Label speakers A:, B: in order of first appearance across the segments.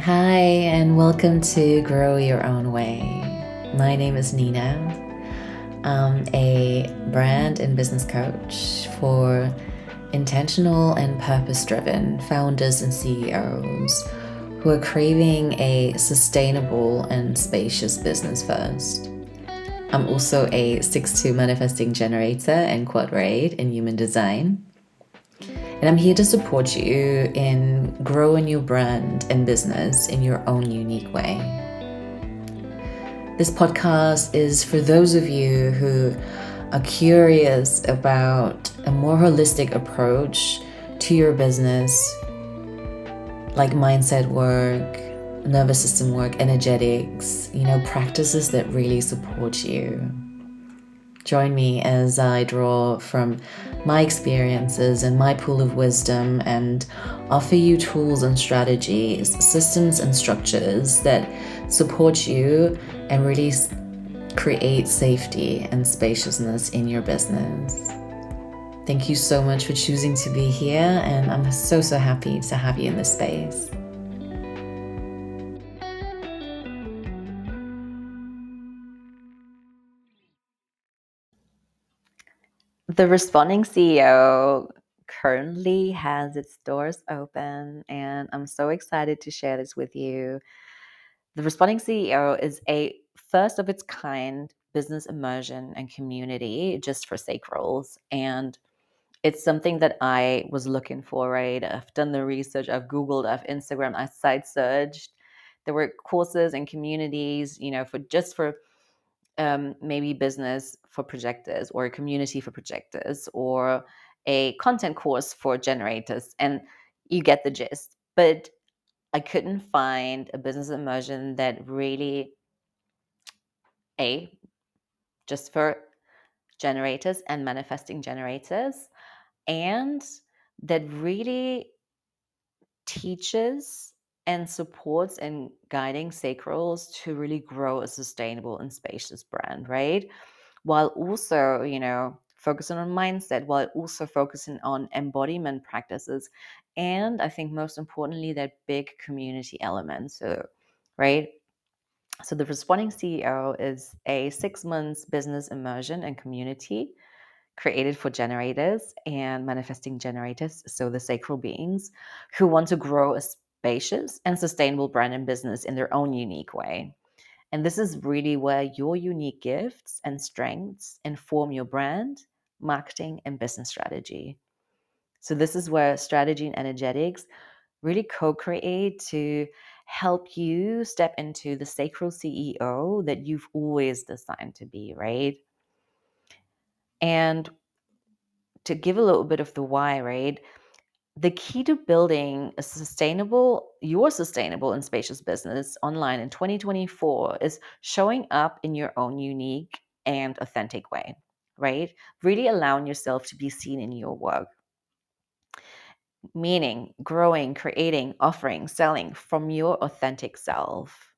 A: Hi, and welcome to Grow Your Own Way. My name is Nina. I'm a brand and business coach for intentional and purpose driven founders and CEOs who are craving a sustainable and spacious business first. I'm also a 6-2 manifesting generator and quad right in human design. And I'm here to support you in growing your brand and business in your own unique way. This podcast is for those of you who are curious about a more holistic approach to your business, like mindset work, nervous system work, energetics, you know, practices that really support you. Join me as I draw from my experiences and my pool of wisdom and offer you tools and strategies, systems and structures that support you and really create safety and spaciousness in your business. Thank you so much for choosing to be here, and I'm so, so happy to have you in this space. The Responding CEO currently has its doors open, and I'm so excited to share this with you. The Responding CEO is a first of its kind business immersion and community just for sacrals. And it's something that I was looking for, right? I've done the research, I've Googled, I've Instagram, I site searched. There were courses and communities, you know, for just for um, maybe business for projectors or a community for projectors or a content course for generators and you get the gist. But i couldn't find a business immersion that really a just for generators and manifesting generators and that really teaches and supports and guiding sacrals to really grow a sustainable and spacious brand, right? While also, you know, focusing on mindset, while also focusing on embodiment practices. And I think most importantly, that big community element. So, right? So, the Responding CEO is a six months business immersion and community created for generators and manifesting generators, so the sacral beings who want to grow a spacious and sustainable brand and business in their own unique way. And this is really where your unique gifts and strengths inform your brand, marketing, and business strategy. So, this is where strategy and energetics really co create to help you step into the sacral CEO that you've always designed to be, right? And to give a little bit of the why, right? The key to building a sustainable your sustainable and spacious business online in 2024 is showing up in your own unique and authentic way right? Really allowing yourself to be seen in your work. Meaning growing creating offering selling from your authentic self.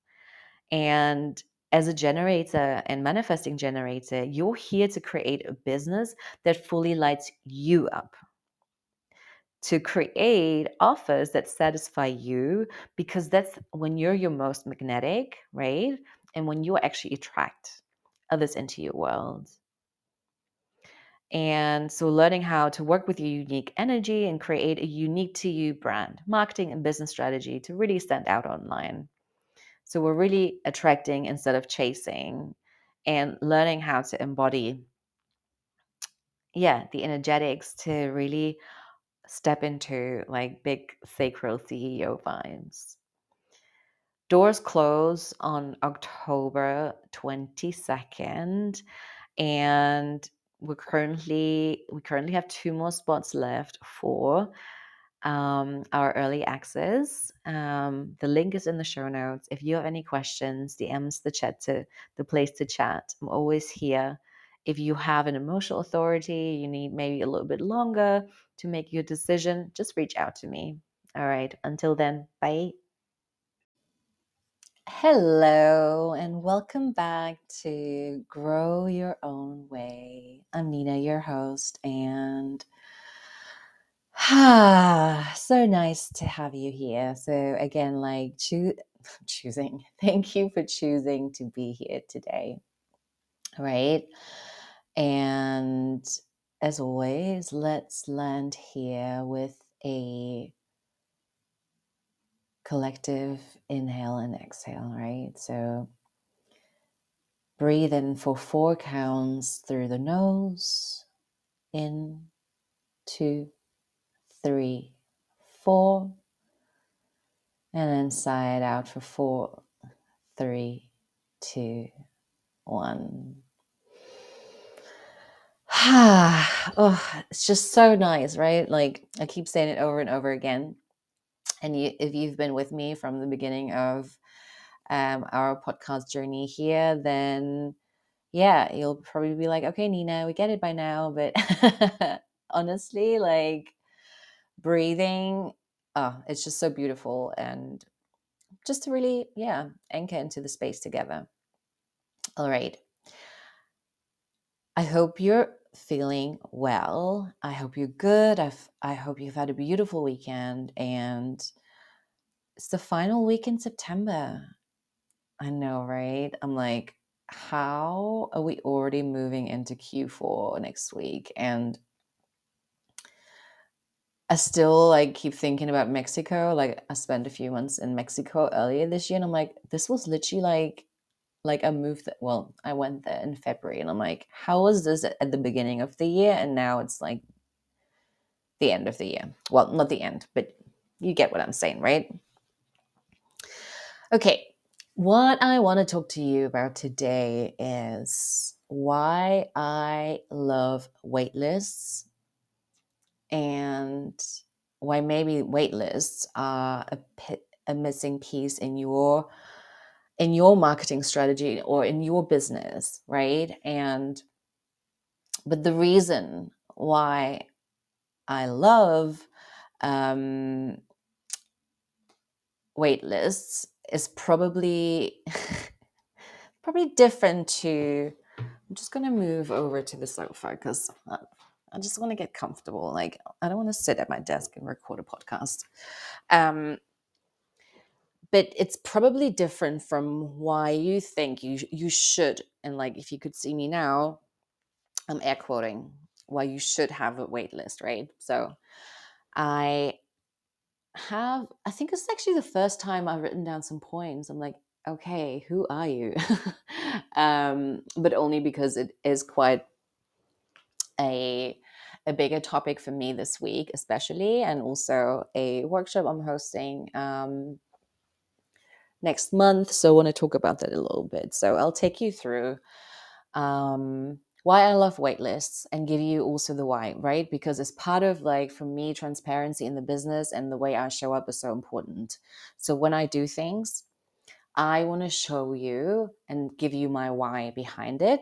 A: And as a generator and manifesting generator you're here to create a business that fully lights you up to create offers that satisfy you because that's when you're your most magnetic, right? And when you actually attract others into your world. And so, learning how to work with your unique energy and create a unique to you brand, marketing, and business strategy to really stand out online. So, we're really attracting instead of chasing and learning how to embody, yeah, the energetics to really step into like big sacral CEO vibes. Doors close on October 22nd and we're currently we currently have two more spots left for um, our early access. Um, the link is in the show notes. If you have any questions, DMs the chat to the place to chat. I'm always here if you have an emotional authority, you need maybe a little bit longer to make your decision, just reach out to me. All right. Until then, bye. Hello, and welcome back to Grow Your Own Way. I'm Nina, your host, and ah, so nice to have you here. So again, like choo- choosing. Thank you for choosing to be here today. Right? And as always, let's land here with a collective inhale and exhale, right? So breathe in for four counts through the nose. In, two, three, four. And then sigh it out for four, three, two, one. oh, it's just so nice, right? Like I keep saying it over and over again. And you, if you've been with me from the beginning of um, our podcast journey here, then yeah, you'll probably be like, okay, Nina, we get it by now. But honestly, like breathing, oh, it's just so beautiful. And just to really, yeah, anchor into the space together. All right. I hope you're feeling well. I hope you're good. I hope you've had a beautiful weekend. And it's the final week in September. I know, right? I'm like, how are we already moving into Q4 next week? And I still like keep thinking about Mexico. Like I spent a few months in Mexico earlier this year, and I'm like, this was literally like like I moved that well, I went there in February and I'm like, how was this at the beginning of the year? And now it's like the end of the year. Well, not the end, but you get what I'm saying, right? Okay, what I want to talk to you about today is why I love waitlists and why maybe waitlists are a, a missing piece in your in your marketing strategy or in your business, right? And but the reason why I love um, wait lists is probably probably different to. I'm just gonna move over to the sofa because I just want to get comfortable. Like I don't want to sit at my desk and record a podcast. Um, but it's probably different from why you think you you should and like if you could see me now i'm air quoting why you should have a wait list right? So i have i think it's actually the first time i've written down some points i'm like okay who are you? Um, but only because it is quite a a bigger topic for me this week especially and also a workshop i'm hosting um, next month. So I want to talk about that a little bit. So I'll take you through um, why I love waitlists and give you also the why, right? Because it's part of like for me, transparency in the business and the way I show up is so important. So when I do things, I want to show you and give you my why behind it.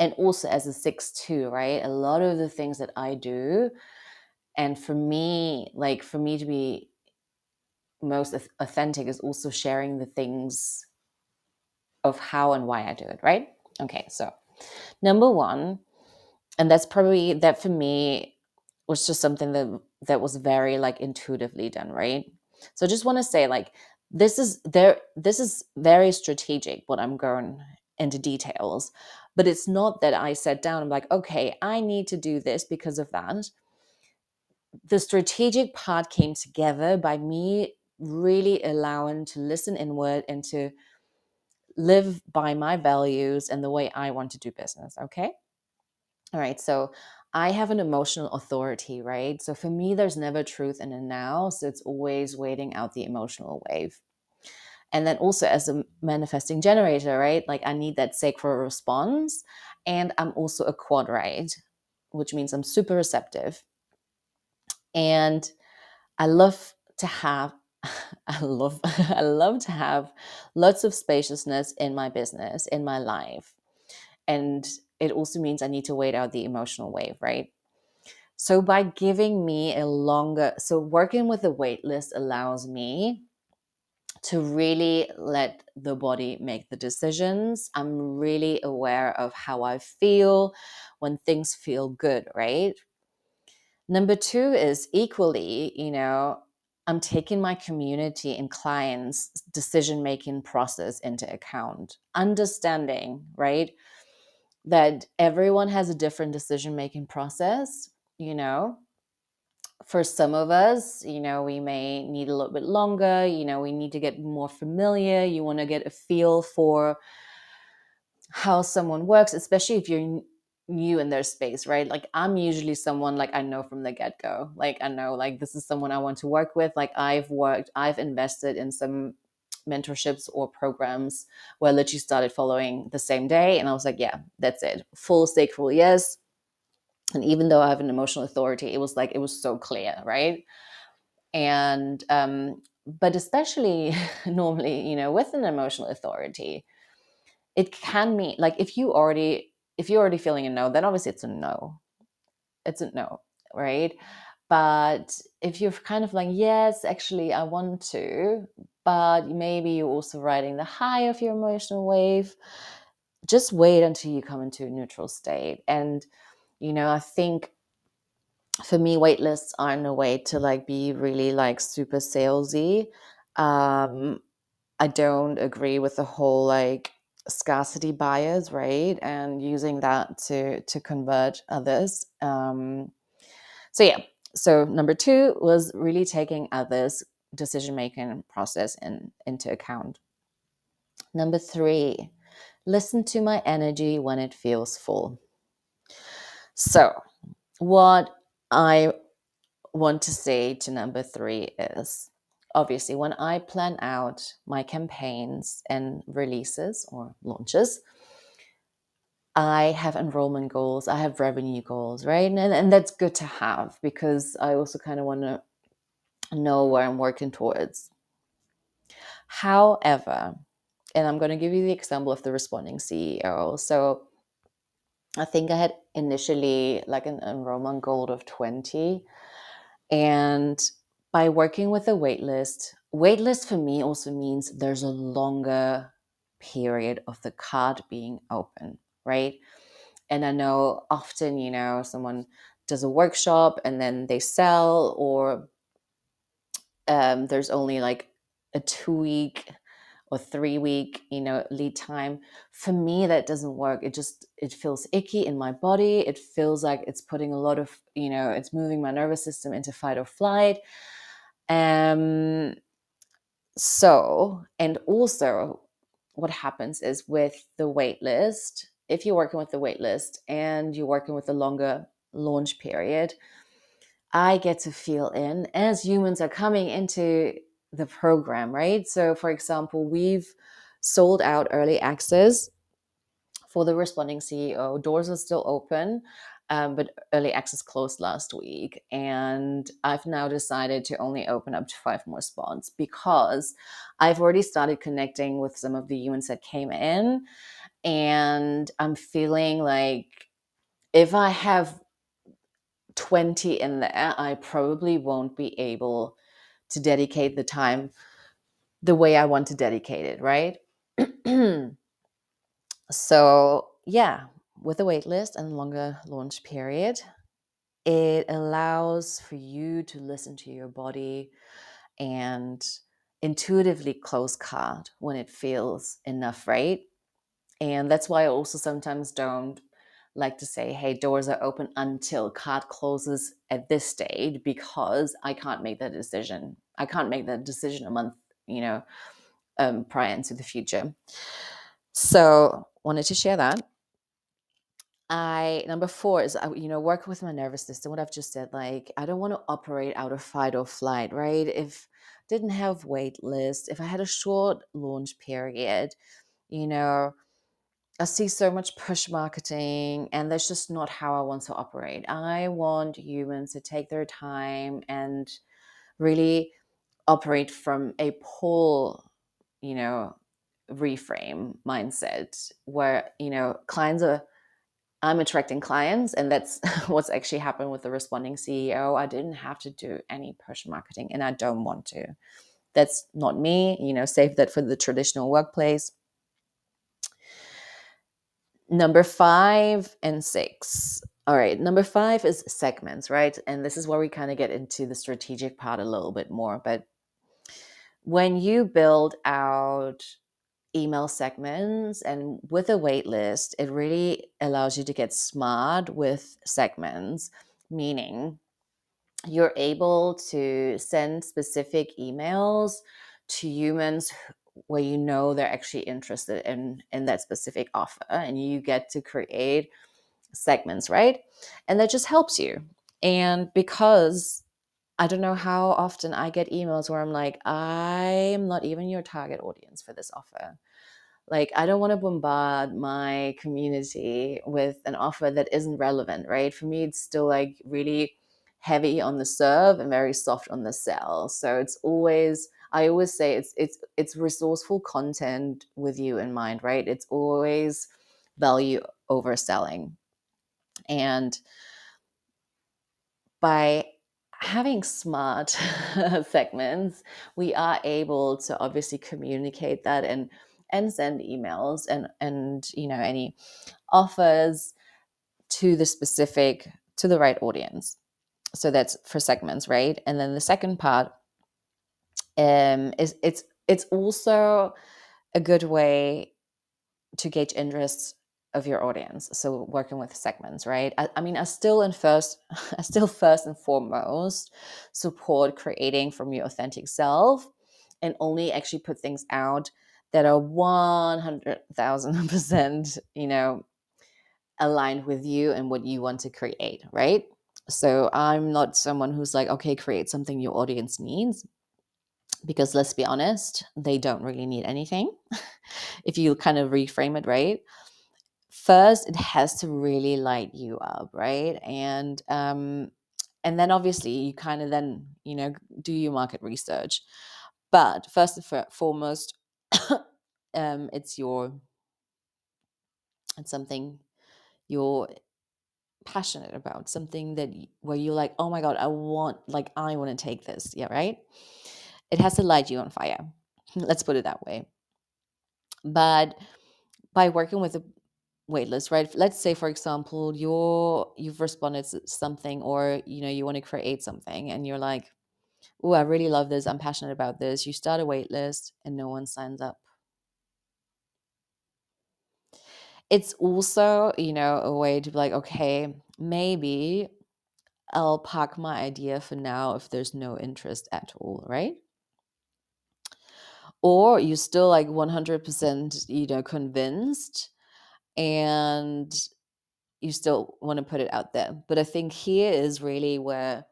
A: And also as a six two, right? A lot of the things that I do, and for me, like for me to be most authentic is also sharing the things of how and why I do it, right? Okay, so number one, and that's probably that for me was just something that that was very like intuitively done, right? So I just want to say like this is there this is very strategic what I'm going into details, but it's not that I sat down I'm like, okay, I need to do this because of that. The strategic part came together by me really allowing to listen inward and to live by my values and the way I want to do business. Okay. All right. So I have an emotional authority, right? So for me, there's never truth in a now. So it's always waiting out the emotional wave. And then also as a manifesting generator, right? Like I need that sacral response. And I'm also a quad right, which means I'm super receptive. And I love to have I love I love to have lots of spaciousness in my business, in my life. And it also means I need to wait out the emotional wave, right? So by giving me a longer so working with the wait list allows me to really let the body make the decisions. I'm really aware of how I feel when things feel good, right? Number two is equally, you know, I'm taking my community and clients' decision making process into account, understanding, right? That everyone has a different decision making process, you know. For some of us, you know, we may need a little bit longer, you know, we need to get more familiar. You want to get a feel for how someone works, especially if you're new in their space, right? Like I'm usually someone like I know from the get go. Like I know like this is someone I want to work with. Like I've worked, I've invested in some mentorships or programs where I literally started following the same day. And I was like, yeah, that's it. Full stake, sacral, yes. And even though I have an emotional authority, it was like it was so clear, right? And um, but especially normally, you know, with an emotional authority, it can mean like if you already if you're already feeling a no, then obviously it's a no. It's a no, right? But if you're kind of like, yes, actually, I want to, but maybe you're also riding the high of your emotional wave, just wait until you come into a neutral state. And, you know, I think for me, waitlists aren't a way to like be really like super salesy. Um, I don't agree with the whole like scarcity bias, right? And using that to to convert others. Um, so yeah. So number two was really taking others' decision making process in, into account. Number three, listen to my energy when it feels full. So, what I want to say to number three is obviously, when I plan out my campaigns and releases or launches, I have enrollment goals, I have revenue goals, right? And, and that's good to have because I also kind of want to know where I'm working towards. However, and I'm going to give you the example of the responding CEO. So I think I had initially like an enrollment goal of 20. And by working with a waitlist, waitlist for me also means there's a longer period of the card being open, right? And I know often, you know, someone does a workshop and then they sell, or um, there's only like a two week or three week you know lead time. For me that doesn't work. It just it feels icky in my body. It feels like it's putting a lot of you know it's moving my nervous system into fight or flight um, so, and also what happens is with the wait list, if you're working with the wait list and you're working with a longer launch period, I get to feel in as humans are coming into the program, right? So, for example, we've sold out early access for the responding CEO. Doors are still open. Um, but early access closed last week, and I've now decided to only open up to five more spots because I've already started connecting with some of the humans that came in, and I'm feeling like if I have 20 in there, I probably won't be able to dedicate the time the way I want to dedicate it, right? so, yeah, with a waitlist and longer launch period, it allows for you to listen to your body and intuitively close card when it feels enough, right? And that's why I also sometimes don't like to say, hey, doors are open until card closes at this stage because I can't make that decision. I can't make that decision a month, you know, um, prior into the future. So wanted to share that. I number four is I, you know work with my nervous system. What I've just said, like I don't want to operate out of fight or flight, right? If didn't have wait list, if I had a short launch period, you know, I see so much push marketing, and that's just not how I want to operate. I want humans to take their time and really operate from a pull, you know, reframe mindset where you know clients are I'm attracting clients, and that's what's actually happened with the responding CEO. I didn't have to do any push marketing, and I don't want to. That's not me. You know, save that for the traditional workplace. Number five and six All right, number five is segments, right? And this is where we kind of get into the strategic part a little bit more. But when you build out email segments and with a wait list, it really allows you to get smart with segments, meaning you're able to send specific emails to humans where you know they're actually interested in in that specific offer and you get to create segments right? And that just helps you. And because i don't know how often i get emails where i'm like i'm not even your target audience for this offer. Like i don't want to bombard my community with an offer that isn't relevant right? For me it's still like really heavy on the serve and very soft on the sell. So it's always i always say it's it's it's resourceful content with you in mind right? It's always value over selling and by having smart segments we are able to obviously communicate that and and send emails and and you know any offers to the specific to the right audience. So that's for segments right? And then the second part um is it's it's also a good way to gauge interests of your audience so working with segments right? I, I mean i still in first i still first and foremost support creating from your authentic self and only actually put things out that are 100,000% you know aligned with you and what you want to create right? So i'm not someone who's like okay create something your audience needs because let's be honest they don't really need anything if you kind of reframe it right first it has to really light you up right? And um and then obviously you kind of then you know do your market research. But first and foremost um it's your it's something you're passionate about something that where you're like oh my god i want like i want to take this yeah right? It has to light you on fire. Let's put it that way. But by working with a waitlist right? Let's say for example you're you've responded to something or you know you want to create something and you're like oh i really love this. I'm passionate about this. You start a waitlist and no one signs up. It's also you know a way to be like okay maybe i'll park my idea for now if there's no interest at all right? Or you're still like 100% you know convinced and you still want to put it out there but i think here is really where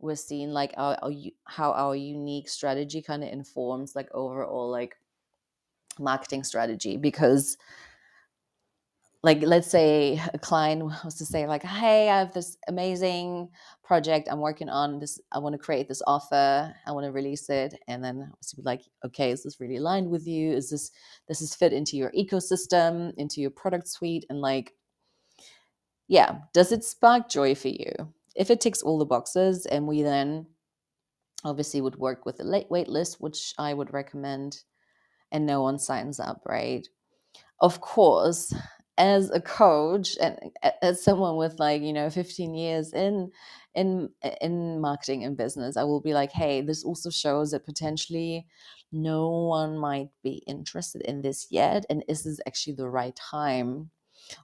A: we're seeing like our, our how our unique strategy kind of informs like overall like marketing strategy because like let's say a client was to say like hey i have this amazing project. I'm working on this. I want to create this offer. I want to release it. And then be like okay is this really aligned with you? Is this this is fit into your ecosystem into your product suite? And like yeah does it spark joy for you? If it ticks all the boxes and we then obviously would work with a late wait list which i would recommend and no one signs up right? Of course as a coach and as someone with like you know 15 years in in in marketing and business i will be like hey this also shows that potentially no one might be interested in this yet and is this actually the right time?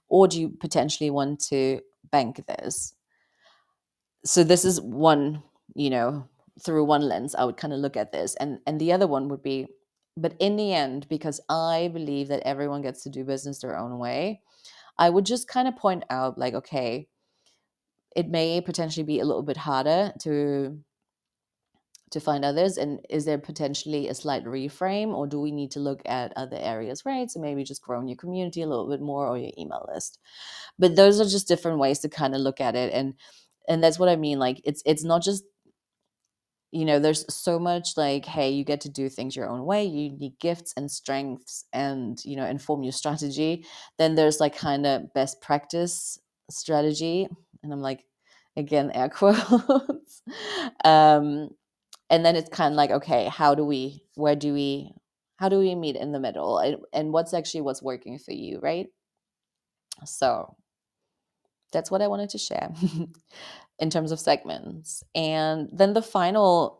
A: Or do you potentially want to bank this? So this is one you know through one lens i would kind of look at this. And and the other one would be but in the end because i believe that everyone gets to do business their own way i would just kind of point out like okay it may potentially be a little bit harder to to find others and is there potentially a slight reframe or do we need to look at other areas right? So maybe just growing your community a little bit more or your email list. But those are just different ways to kind of look at it and and that's what i mean like it's it's not just you know there's so much like hey you get to do things your own way you need gifts and strengths and you know inform your strategy then there's like kind of best practice strategy and i'm like again air quotes um and then it's kind of like okay how do we where do we how do we meet in the middle and, and what's actually what's working for you right? So that's what I wanted to share in terms of segments. And then the final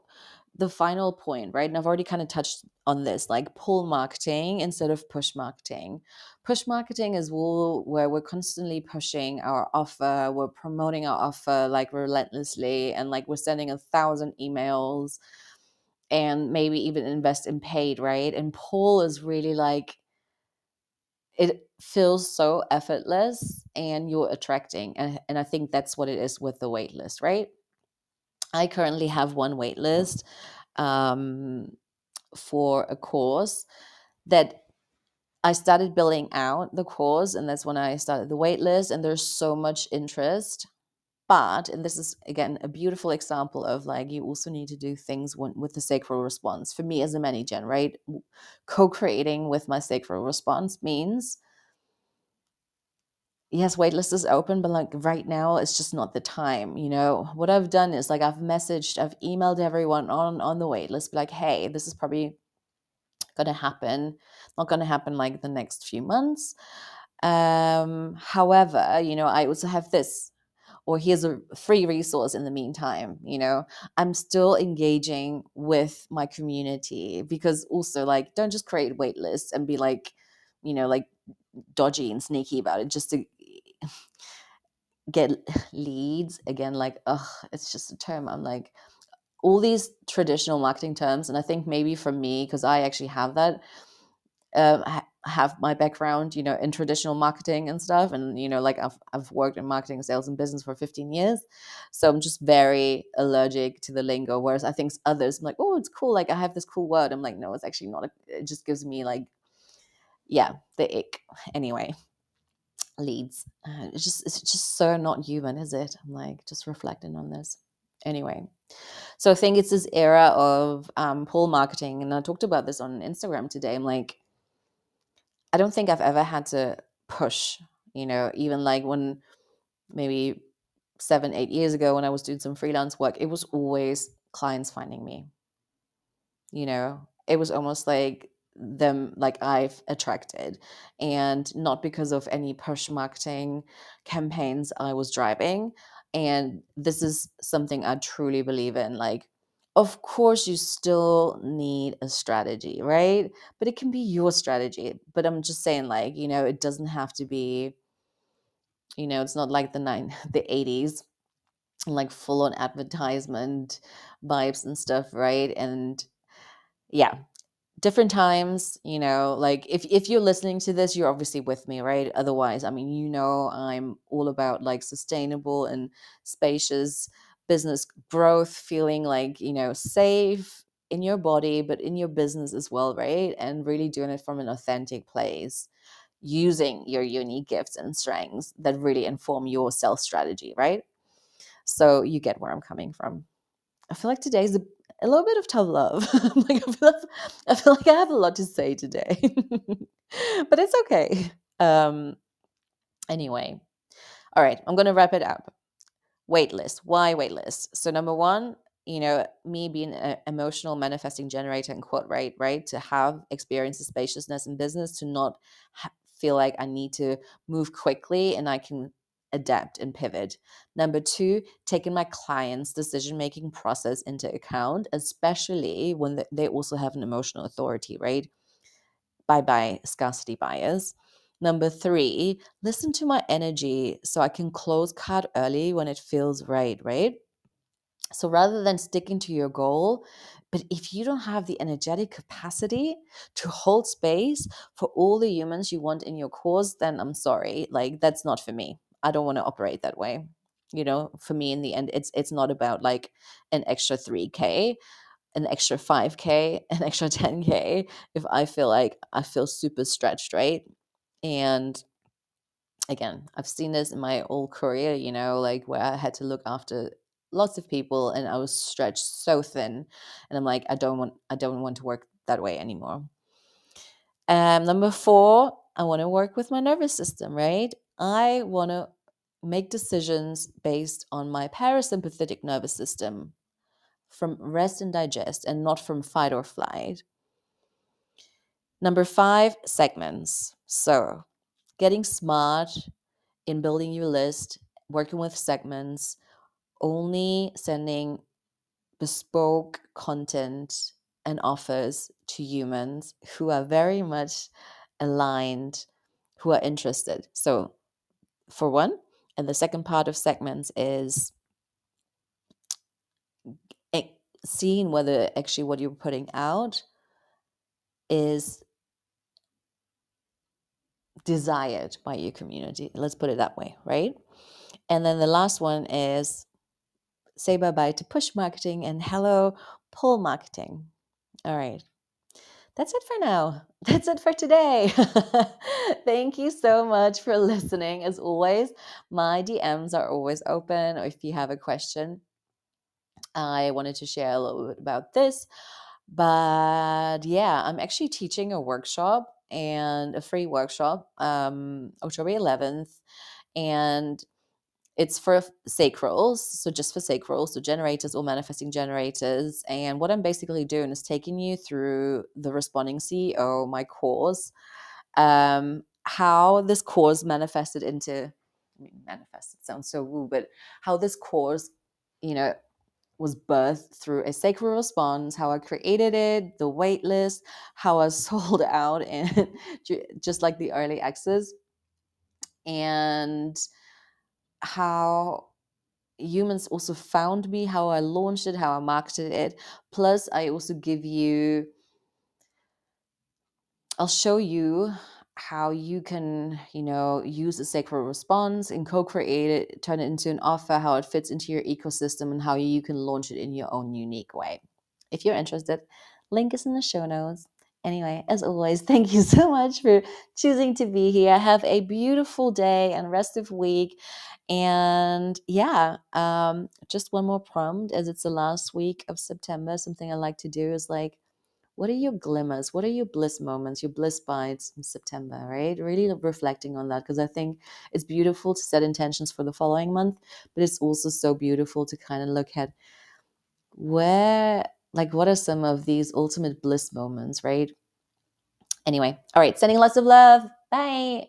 A: the final point, right? And I've already kind of touched on this, like pull marketing instead of push marketing. Push marketing is where we're constantly pushing our offer, we're promoting our offer like relentlessly, and like we're sending a thousand emails and maybe even invest in paid, right? And pull is really like it feels so effortless and you're attracting. And, and I think that's what it is with the waitlist, right? I currently have one waitlist um, for a course that I started building out the course, and that's when I started the waitlist. And there's so much interest. But, and this is again a beautiful example of like you also need to do things with the sacral response. For me as a manager, right? Co creating with my sacral response means yes, waitlist is open, but like right now, it's just not the time. You know, what I've done is like I've messaged, I've emailed everyone on on the waitlist, like, hey, this is probably gonna happen. Not gonna happen like the next few months. Um, however, you know, I also have this, or here's a free resource in the meantime. You know, I'm still engaging with my community because also like don't just create waitlists and be like, you know, like dodgy and sneaky about it just to get leads again like ugh it's just a term i'm like all these traditional marketing terms and i think maybe for me because i actually have that uh, have my background you know in traditional marketing and stuff and you know like I've, I've worked in marketing sales and business for 15 years so i'm just very allergic to the lingo whereas i think others I'm like oh it's cool like i have this cool word i'm like no it's actually not a, it just gives me like yeah the ick. Anyway leads. Uh, it's just it's just so not human, is it? I'm like just reflecting on this. Anyway, so I think it's this era of um, pull marketing, and I talked about this on Instagram today. I'm like, I don't think I've ever had to push. You know, even like when maybe seven, eight years ago when I was doing some freelance work, it was always clients finding me. You know, it was almost like them like I've attracted and not because of any push marketing campaigns I was driving and this is something I truly believe in like of course you still need a strategy right? But it can be your strategy but I'm just saying like you know it doesn't have to be you know it's not like the nine the 80s like full on advertisement vibes and stuff right? And yeah different times you know like if if you're listening to this you're obviously with me right? Otherwise i mean you know i'm all about like sustainable and spacious business growth feeling like you know safe in your body but in your business as well right? And really doing it from an authentic place using your unique gifts and strengths that really inform your self strategy right? So you get where i'm coming from. I feel like today's a little bit of tough love. like I feel, like, I feel like I have a lot to say today, but it's okay. Um, anyway, all right, I'm gonna wrap it up. Waitlist. Why waitlist? So number one, you know, me being an emotional manifesting generator and quad right, right, to have experience of spaciousness in business, to not ha- feel like I need to move quickly and I can adapt and pivot. Number two, taking my client's decision making process into account, especially when they also have an emotional authority, right? Bye bye, scarcity bias. Number three, listen to my energy so I can close card early when it feels right, right? So rather than sticking to your goal, but if you don't have the energetic capacity to hold space for all the humans you want in your course, then I'm sorry, like that's not for me. I don't want to operate that way. You know, for me in the end, it's it's not about like an extra 3K, an extra 5K, an extra 10K. If I feel like I feel super stretched, right? And again, I've seen this in my old career, you know, like where I had to look after lots of people and I was stretched so thin. And I'm like, I don't want I don't want to work that way anymore. Um, number four, I want to work with my nervous system, right? I want to make decisions based on my parasympathetic nervous system from rest and digest and not from fight or flight. Number five, segments. So, getting smart in building your list, working with segments, only sending bespoke content and offers to humans who are very much aligned, who are interested. So, for one, and the second part of segments is seeing whether actually what you're putting out is desired by your community. Let's put it that way, right? And then the last one is say bye bye to push marketing and hello pull marketing. All right. That's it for now. That's it for today. Thank you so much for listening. As always, my DMs are always open. Or if you have a question, I wanted to share a little bit about this. But yeah, I'm actually teaching a workshop and a free workshop um, October 11th. And it's for sacrals, so just for sacrals, so generators or manifesting generators. And what I'm basically doing is taking you through the Responding CEO, my course, um, how this course manifested into, I mean, manifested sounds so woo, but how this course, you know, was birthed through a sacral response, how I created it, the wait list, how I sold out, and just like the early access, and how humans also found me, how I launched it, how I marketed it. Plus, I also give you, I'll show you how you can, you know, use a sacral response and co-create it, turn it into an offer, how it fits into your ecosystem, and how you can launch it in your own unique way. If you're interested, link is in the show notes. Anyway, as always, thank you so much for choosing to be here. Have a beautiful day and rest of week. And yeah, um, just one more prompt as it's the last week of September. Something I like to do is like, what are your glimmers? What are your bliss moments, your bliss bites in September, right? Really reflecting on that because I think it's beautiful to set intentions for the following month, but it's also so beautiful to kind of look at where, like, what are some of these ultimate bliss moments, right? Anyway, all right, sending lots of love. Bye.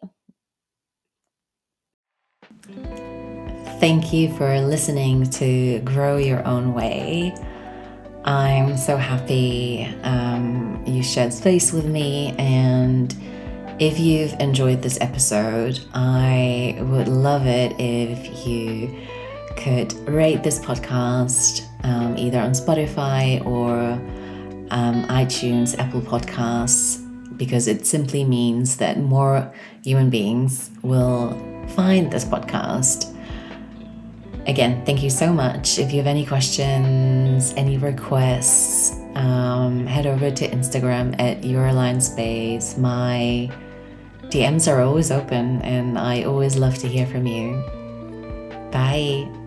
A: Thank you for listening to Grow Your Own Way. I'm so happy um, you shared space with me. And if you've enjoyed this episode, I would love it if you could rate this podcast um, either on Spotify or um, iTunes, Apple Podcasts, because it simply means that more human beings will find this podcast Again, thank you so much. If you have any questions, any requests, um, head over to Instagram at Your Aligned Space. My DMs are always open and I always love to hear from you. Bye.